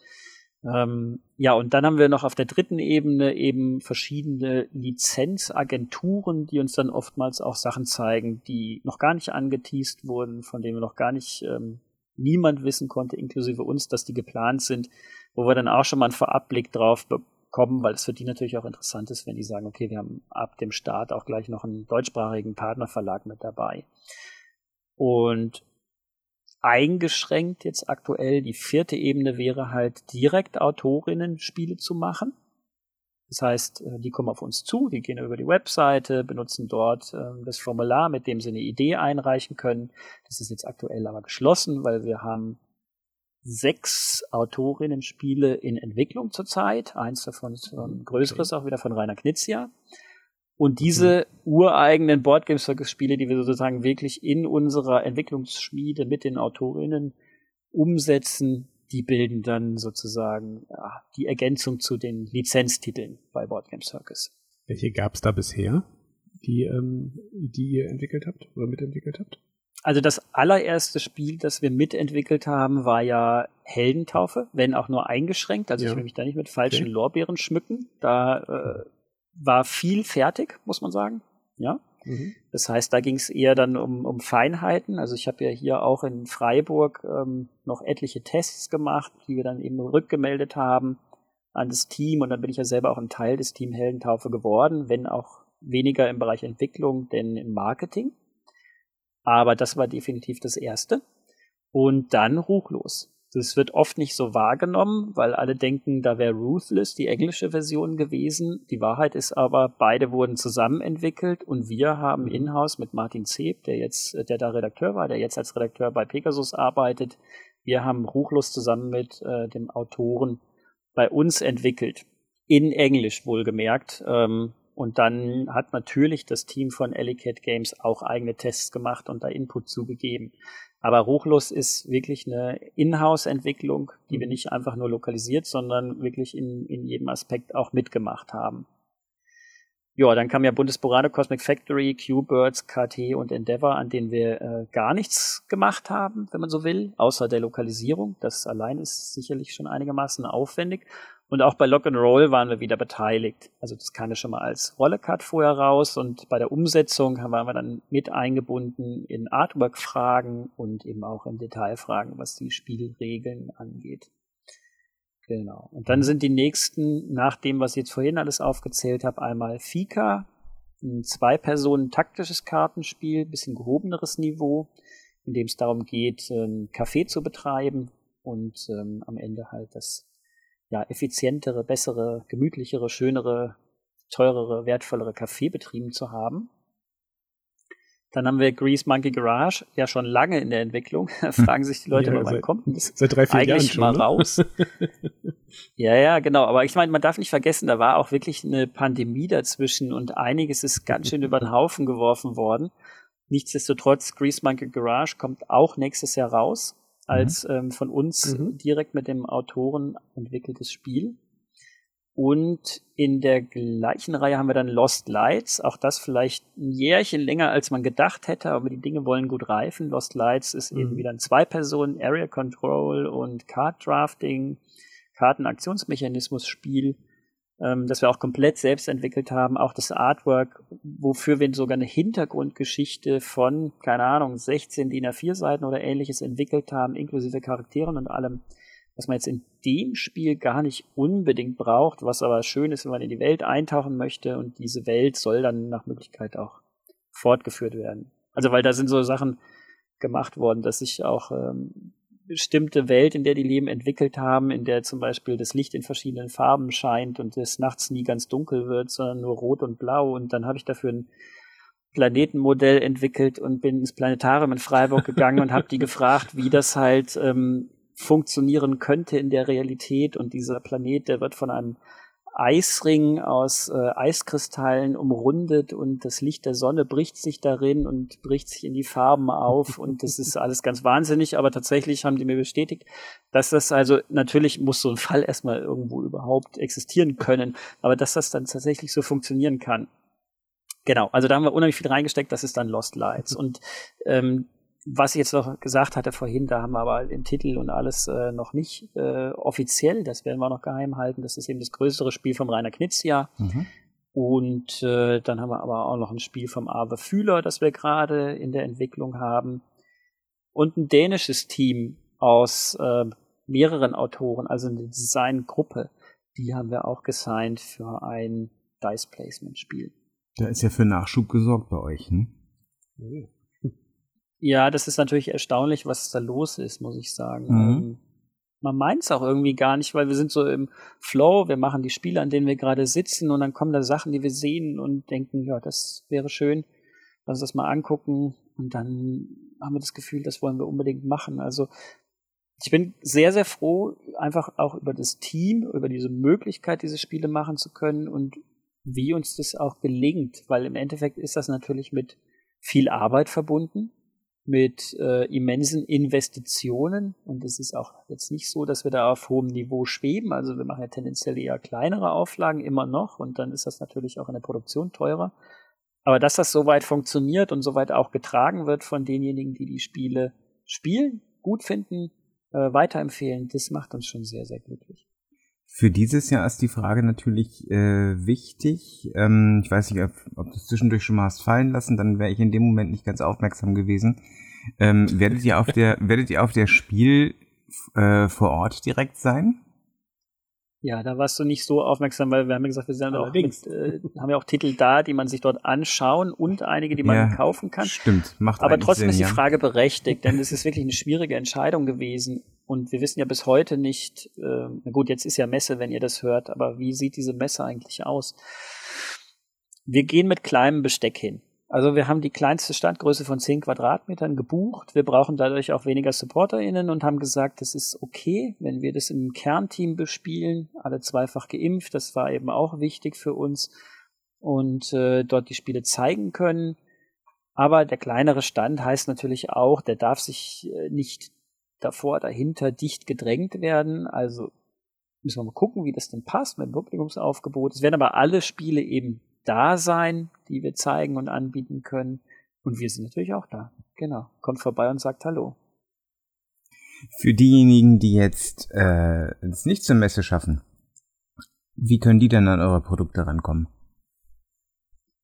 Speaker 3: Ähm, ja, und dann haben wir noch auf der dritten Ebene eben verschiedene Lizenzagenturen, die uns dann oftmals auch Sachen zeigen, die noch gar nicht angeteased wurden, von denen wir noch gar nicht ähm, niemand wissen konnte, inklusive uns, dass die geplant sind, wo wir dann auch schon mal einen Vorabblick drauf bekommen, weil es für die natürlich auch interessant ist, wenn die sagen, okay, wir haben ab dem Start auch gleich noch einen deutschsprachigen Partnerverlag mit dabei. Und eingeschränkt jetzt aktuell. Die vierte Ebene wäre halt direkt Autorinnen Spiele zu machen. Das heißt, äh, die kommen auf uns zu, die gehen über die Webseite, benutzen dort äh, das Formular, mit dem sie eine Idee einreichen können. Das ist jetzt aktuell aber geschlossen, weil wir haben sechs Autorinnen-Spiele in Entwicklung zurzeit. Eins davon ist ein größeres, auch wieder von Rainer Knizia. Und diese mhm. ureigenen Boardgame Circus Spiele, die wir sozusagen wirklich in unserer Entwicklungsschmiede mit den Autorinnen umsetzen, die bilden dann sozusagen ja, die Ergänzung zu den Lizenztiteln bei Boardgame Circus.
Speaker 1: Welche gab es da bisher, die, ähm, die ihr entwickelt habt oder mitentwickelt habt?
Speaker 3: Also das allererste Spiel, das wir mitentwickelt haben, war ja Heldentaufe, wenn auch nur eingeschränkt. Also ja. ich will mich da nicht mit falschen okay. Lorbeeren schmücken. Da äh, war viel fertig, muss man sagen. Ja. Mhm. Das heißt, da ging es eher dann um, um Feinheiten. Also ich habe ja hier auch in Freiburg ähm, noch etliche Tests gemacht, die wir dann eben rückgemeldet haben an das Team. Und dann bin ich ja selber auch ein Teil des Team Heldentaufe geworden, wenn auch weniger im Bereich Entwicklung, denn im Marketing. Aber das war definitiv das Erste. Und dann ruchlos. Das wird oft nicht so wahrgenommen, weil alle denken, da wäre Ruthless die englische Version gewesen. Die Wahrheit ist aber, beide wurden zusammen entwickelt und wir haben mhm. in-house mit Martin Zeb, der jetzt, der da Redakteur war, der jetzt als Redakteur bei Pegasus arbeitet, wir haben Ruchlos zusammen mit äh, dem Autoren bei uns entwickelt. In Englisch wohlgemerkt. Ähm, und dann hat natürlich das Team von Ellicat Games auch eigene Tests gemacht und da Input zugegeben. Aber Ruchlos ist wirklich eine Inhouse-Entwicklung, die wir mhm. nicht einfach nur lokalisiert, sondern wirklich in, in jedem Aspekt auch mitgemacht haben. Ja, dann kam ja Bundesborano Cosmic Factory, Q-Birds, KT und Endeavor, an denen wir äh, gar nichts gemacht haben, wenn man so will, außer der Lokalisierung. Das allein ist sicherlich schon einigermaßen aufwendig. Und auch bei Lock and Roll waren wir wieder beteiligt. Also das kam ja schon mal als Rolle-Cut vorher raus und bei der Umsetzung waren wir dann mit eingebunden in Artwork-Fragen und eben auch in Detailfragen, was die Spielregeln angeht. Genau. Und dann sind die nächsten, nach dem, was ich jetzt vorhin alles aufgezählt habe, einmal Fika, ein Zwei-Personen-taktisches Kartenspiel, bisschen gehobeneres Niveau, in dem es darum geht, ein Café zu betreiben und ähm, am Ende halt das ja, effizientere, bessere, gemütlichere, schönere, teurere, wertvollere Café betrieben zu haben. Dann haben wir Grease Monkey Garage, ja schon lange in der Entwicklung. Fragen sich die Leute, ja, wann kommt das
Speaker 1: seit drei, vier eigentlich
Speaker 3: Jahren schon, mal
Speaker 1: ne?
Speaker 3: raus? ja, ja, genau. Aber ich meine, man darf nicht vergessen, da war auch wirklich eine Pandemie dazwischen und einiges ist ganz schön über den Haufen geworfen worden. Nichtsdestotrotz, Grease Monkey Garage kommt auch nächstes Jahr raus als mhm. ähm, von uns mhm. direkt mit dem Autoren entwickeltes Spiel. Und in der gleichen Reihe haben wir dann Lost Lights. Auch das vielleicht ein Jährchen länger, als man gedacht hätte, aber die Dinge wollen gut reifen. Lost Lights ist mhm. eben wieder ein Zwei-Personen Area Control und Card Drafting, Kartenaktionsmechanismus-Spiel ähm, das wir auch komplett selbst entwickelt haben. Auch das Artwork, wofür wir sogar eine Hintergrundgeschichte von, keine Ahnung, 16 DIN A4 Seiten oder ähnliches entwickelt haben, inklusive Charakteren und allem, was man jetzt in dem Spiel gar nicht unbedingt braucht, was aber schön ist, wenn man in die Welt eintauchen möchte und diese Welt soll dann nach Möglichkeit auch fortgeführt werden. Also weil da sind so Sachen gemacht worden, dass ich auch ähm, bestimmte Welt, in der die Leben entwickelt haben, in der zum Beispiel das Licht in verschiedenen Farben scheint und es nachts nie ganz dunkel wird, sondern nur rot und blau. Und dann habe ich dafür ein Planetenmodell entwickelt und bin ins Planetarium in Freiburg gegangen und habe die gefragt, wie das halt ähm, funktionieren könnte in der Realität. Und dieser Planet, der wird von einem Eisring aus äh, Eiskristallen umrundet und das Licht der Sonne bricht sich darin und bricht sich in die Farben auf und das ist alles ganz wahnsinnig, aber tatsächlich haben die mir bestätigt, dass das also natürlich muss so ein Fall erstmal irgendwo überhaupt existieren können, aber dass das dann tatsächlich so funktionieren kann. Genau, also da haben wir unheimlich viel reingesteckt, das ist dann Lost Lights und ähm, was ich jetzt noch gesagt hatte vorhin, da haben wir aber den Titel und alles äh, noch nicht äh, offiziell, das werden wir noch geheim halten. Das ist eben das größere Spiel vom Rainer Knizia. Mhm. Und äh, dann haben wir aber auch noch ein Spiel vom Arve Fühler, das wir gerade in der Entwicklung haben. Und ein dänisches Team aus äh, mehreren Autoren, also eine Designgruppe, die haben wir auch gesigned für ein Dice Placement Spiel.
Speaker 2: Da ist ja für Nachschub gesorgt bei euch, ne?
Speaker 3: Oh. Ja, das ist natürlich erstaunlich, was da los ist, muss ich sagen. Mhm. Ähm, man meint es auch irgendwie gar nicht, weil wir sind so im Flow, wir machen die Spiele, an denen wir gerade sitzen und dann kommen da Sachen, die wir sehen und denken, ja, das wäre schön, lass uns das mal angucken und dann haben wir das Gefühl, das wollen wir unbedingt machen. Also ich bin sehr, sehr froh, einfach auch über das Team, über diese Möglichkeit, diese Spiele machen zu können und wie uns das auch gelingt, weil im Endeffekt ist das natürlich mit viel Arbeit verbunden mit äh, immensen Investitionen. Und es ist auch jetzt nicht so, dass wir da auf hohem Niveau schweben. Also wir machen ja tendenziell eher kleinere Auflagen immer noch und dann ist das natürlich auch in der Produktion teurer. Aber dass das soweit funktioniert und soweit auch getragen wird von denjenigen, die die Spiele spielen, gut finden, äh, weiterempfehlen, das macht uns schon sehr, sehr glücklich.
Speaker 2: Für dieses Jahr ist die Frage natürlich äh, wichtig. Ähm, ich weiß nicht, ob, ob du es zwischendurch schon mal hast fallen lassen, dann wäre ich in dem Moment nicht ganz aufmerksam gewesen. Ähm, werdet ihr auf der werdet ihr auf der Spiel äh, vor Ort direkt sein?
Speaker 3: Ja, da warst du nicht so aufmerksam, weil wir haben ja gesagt, wir sind auch mit, äh, haben ja auch Titel da, die man sich dort anschauen und einige, die man ja, kaufen kann.
Speaker 2: Stimmt, macht
Speaker 3: Aber trotzdem
Speaker 2: Sinn,
Speaker 3: ist die. Frage berechtigt, denn es ist wirklich eine schwierige Entscheidung gewesen. Und wir wissen ja bis heute nicht, äh, gut, jetzt ist ja Messe, wenn ihr das hört, aber wie sieht diese Messe eigentlich aus? Wir gehen mit kleinem Besteck hin. Also wir haben die kleinste Standgröße von 10 Quadratmetern gebucht. Wir brauchen dadurch auch weniger SupporterInnen und haben gesagt, das ist okay, wenn wir das im Kernteam bespielen, alle zweifach geimpft. Das war eben auch wichtig für uns und äh, dort die Spiele zeigen können. Aber der kleinere Stand heißt natürlich auch, der darf sich äh, nicht davor, dahinter dicht gedrängt werden. Also müssen wir mal gucken, wie das denn passt mit dem Publikumsaufgebot. Es werden aber alle Spiele eben da sein, die wir zeigen und anbieten können. Und wir sind natürlich auch da. Genau. Kommt vorbei und sagt Hallo.
Speaker 2: Für diejenigen, die jetzt äh, es nicht zur Messe schaffen, wie können die denn an eure Produkte rankommen?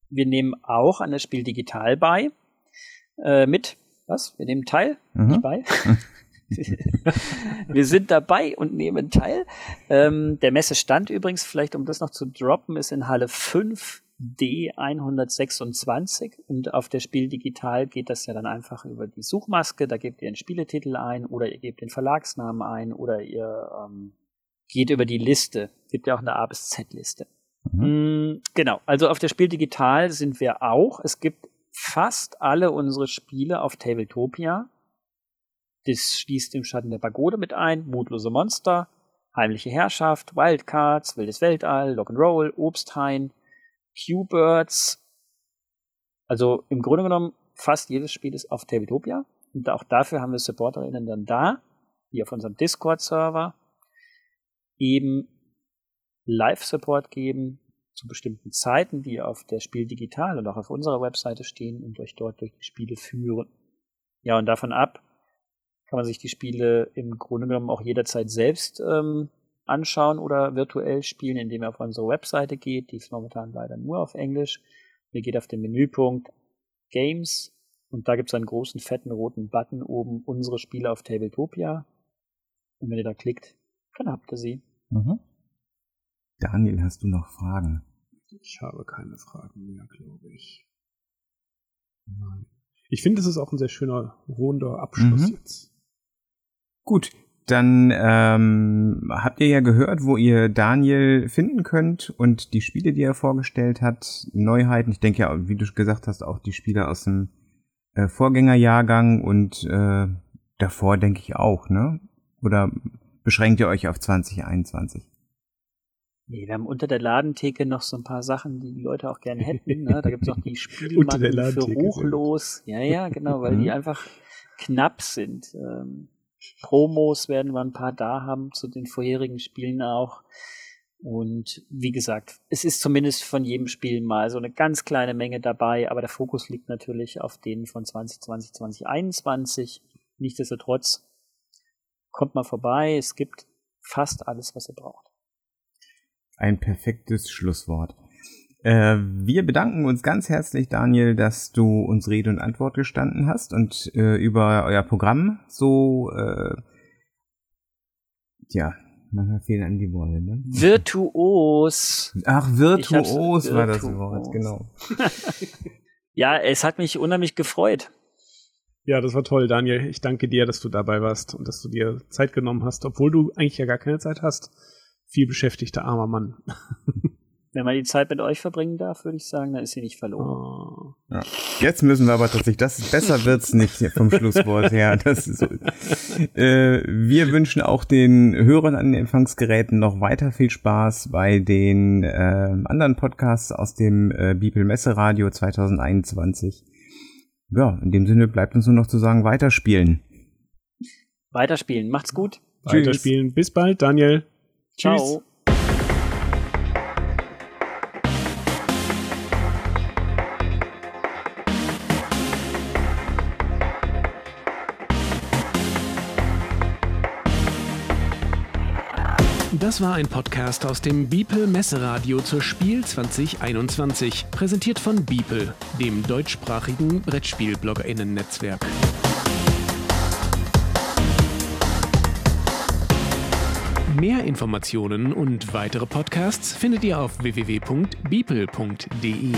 Speaker 3: Wir nehmen auch an das Spiel digital bei. Äh, mit, was? Wir nehmen teil, mhm. nicht bei. wir sind dabei und nehmen teil. Ähm, der Messestand übrigens, vielleicht um das noch zu droppen, ist in Halle 5 D126 und auf der Spiel Digital geht das ja dann einfach über die Suchmaske. Da gebt ihr einen Spieletitel ein oder ihr gebt den Verlagsnamen ein oder ihr ähm, geht über die Liste. Gibt ja auch eine A bis Z Liste. Mhm. Mm, genau. Also auf der Spiel Digital sind wir auch. Es gibt fast alle unsere Spiele auf Tabletopia. Das schließt im Schatten der Pagode mit ein, Mutlose Monster, Heimliche Herrschaft, Wildcards, Wildes Weltall, Rock'n'Roll, Obsthain, Q-Birds. Also im Grunde genommen fast jedes Spiel ist auf Tabletopia. Und auch dafür haben wir SupporterInnen dann da, die auf unserem Discord-Server eben Live-Support geben zu bestimmten Zeiten, die auf der Spiel digital und auch auf unserer Webseite stehen und euch dort durch die Spiele führen. Ja, und davon ab kann man sich die Spiele im Grunde genommen auch jederzeit selbst ähm, anschauen oder virtuell spielen, indem ihr auf unsere Webseite geht. Die ist momentan leider nur auf Englisch. Ihr geht auf den Menüpunkt Games und da gibt es einen großen, fetten, roten Button oben, unsere Spiele auf Tabletopia. Und wenn ihr da klickt, dann habt ihr sie.
Speaker 2: Mhm. Daniel, hast du noch Fragen?
Speaker 1: Ich habe keine Fragen mehr, glaube ich. Nein. Ich finde, es ist auch ein sehr schöner, runder Abschluss mhm. jetzt.
Speaker 2: Gut, dann ähm, habt ihr ja gehört, wo ihr Daniel finden könnt und die Spiele, die er vorgestellt hat, Neuheiten. Ich denke ja, wie du gesagt hast, auch die Spiele aus dem äh, Vorgängerjahrgang und äh, davor denke ich auch, ne? Oder beschränkt ihr euch auf 2021?
Speaker 3: Nee, wir haben unter der Ladentheke noch so ein paar Sachen, die die Leute auch gerne hätten. Ne? Da gibt es noch die Spielmatten für Ruchlos. Ja, ja, genau, weil die mhm. einfach knapp sind. Ähm, Promos werden wir ein paar da haben zu den vorherigen Spielen auch. Und wie gesagt, es ist zumindest von jedem Spiel mal so eine ganz kleine Menge dabei, aber der Fokus liegt natürlich auf denen von 2020, 2021. Nichtsdestotrotz kommt mal vorbei, es gibt fast alles, was ihr braucht.
Speaker 2: Ein perfektes Schlusswort. Äh, wir bedanken uns ganz herzlich, Daniel, dass du uns Rede und Antwort gestanden hast und äh, über euer Programm so, äh, ja, manchmal fehlen an die Worte, ne?
Speaker 3: Virtuos.
Speaker 2: Ach, virtuos war das Wort, genau.
Speaker 3: ja, es hat mich unheimlich gefreut.
Speaker 1: Ja, das war toll, Daniel. Ich danke dir, dass du dabei warst und dass du dir Zeit genommen hast, obwohl du eigentlich ja gar keine Zeit hast. Viel beschäftigter armer Mann.
Speaker 3: wenn man die Zeit mit euch verbringen darf, würde ich sagen, dann ist sie nicht verloren. Oh.
Speaker 2: Ja. Jetzt müssen wir aber tatsächlich, das besser wird's nicht vom Schlusswort her. Das ist so. äh, wir wünschen auch den Hörern an den Empfangsgeräten noch weiter viel Spaß bei den äh, anderen Podcasts aus dem äh, Bibel Messeradio 2021. Ja, in dem Sinne bleibt uns nur noch zu sagen, weiterspielen.
Speaker 3: Weiterspielen. Macht's gut.
Speaker 1: Weiterspielen. Bis bald, Daniel.
Speaker 3: Ciao. Tschüss.
Speaker 4: Das war ein Podcast aus dem Beeple Messeradio zur Spiel 2021, präsentiert von Beeple, dem deutschsprachigen Brettspiel-BloggerInnen-Netzwerk. Mehr Informationen und weitere Podcasts findet ihr auf www.beeple.de.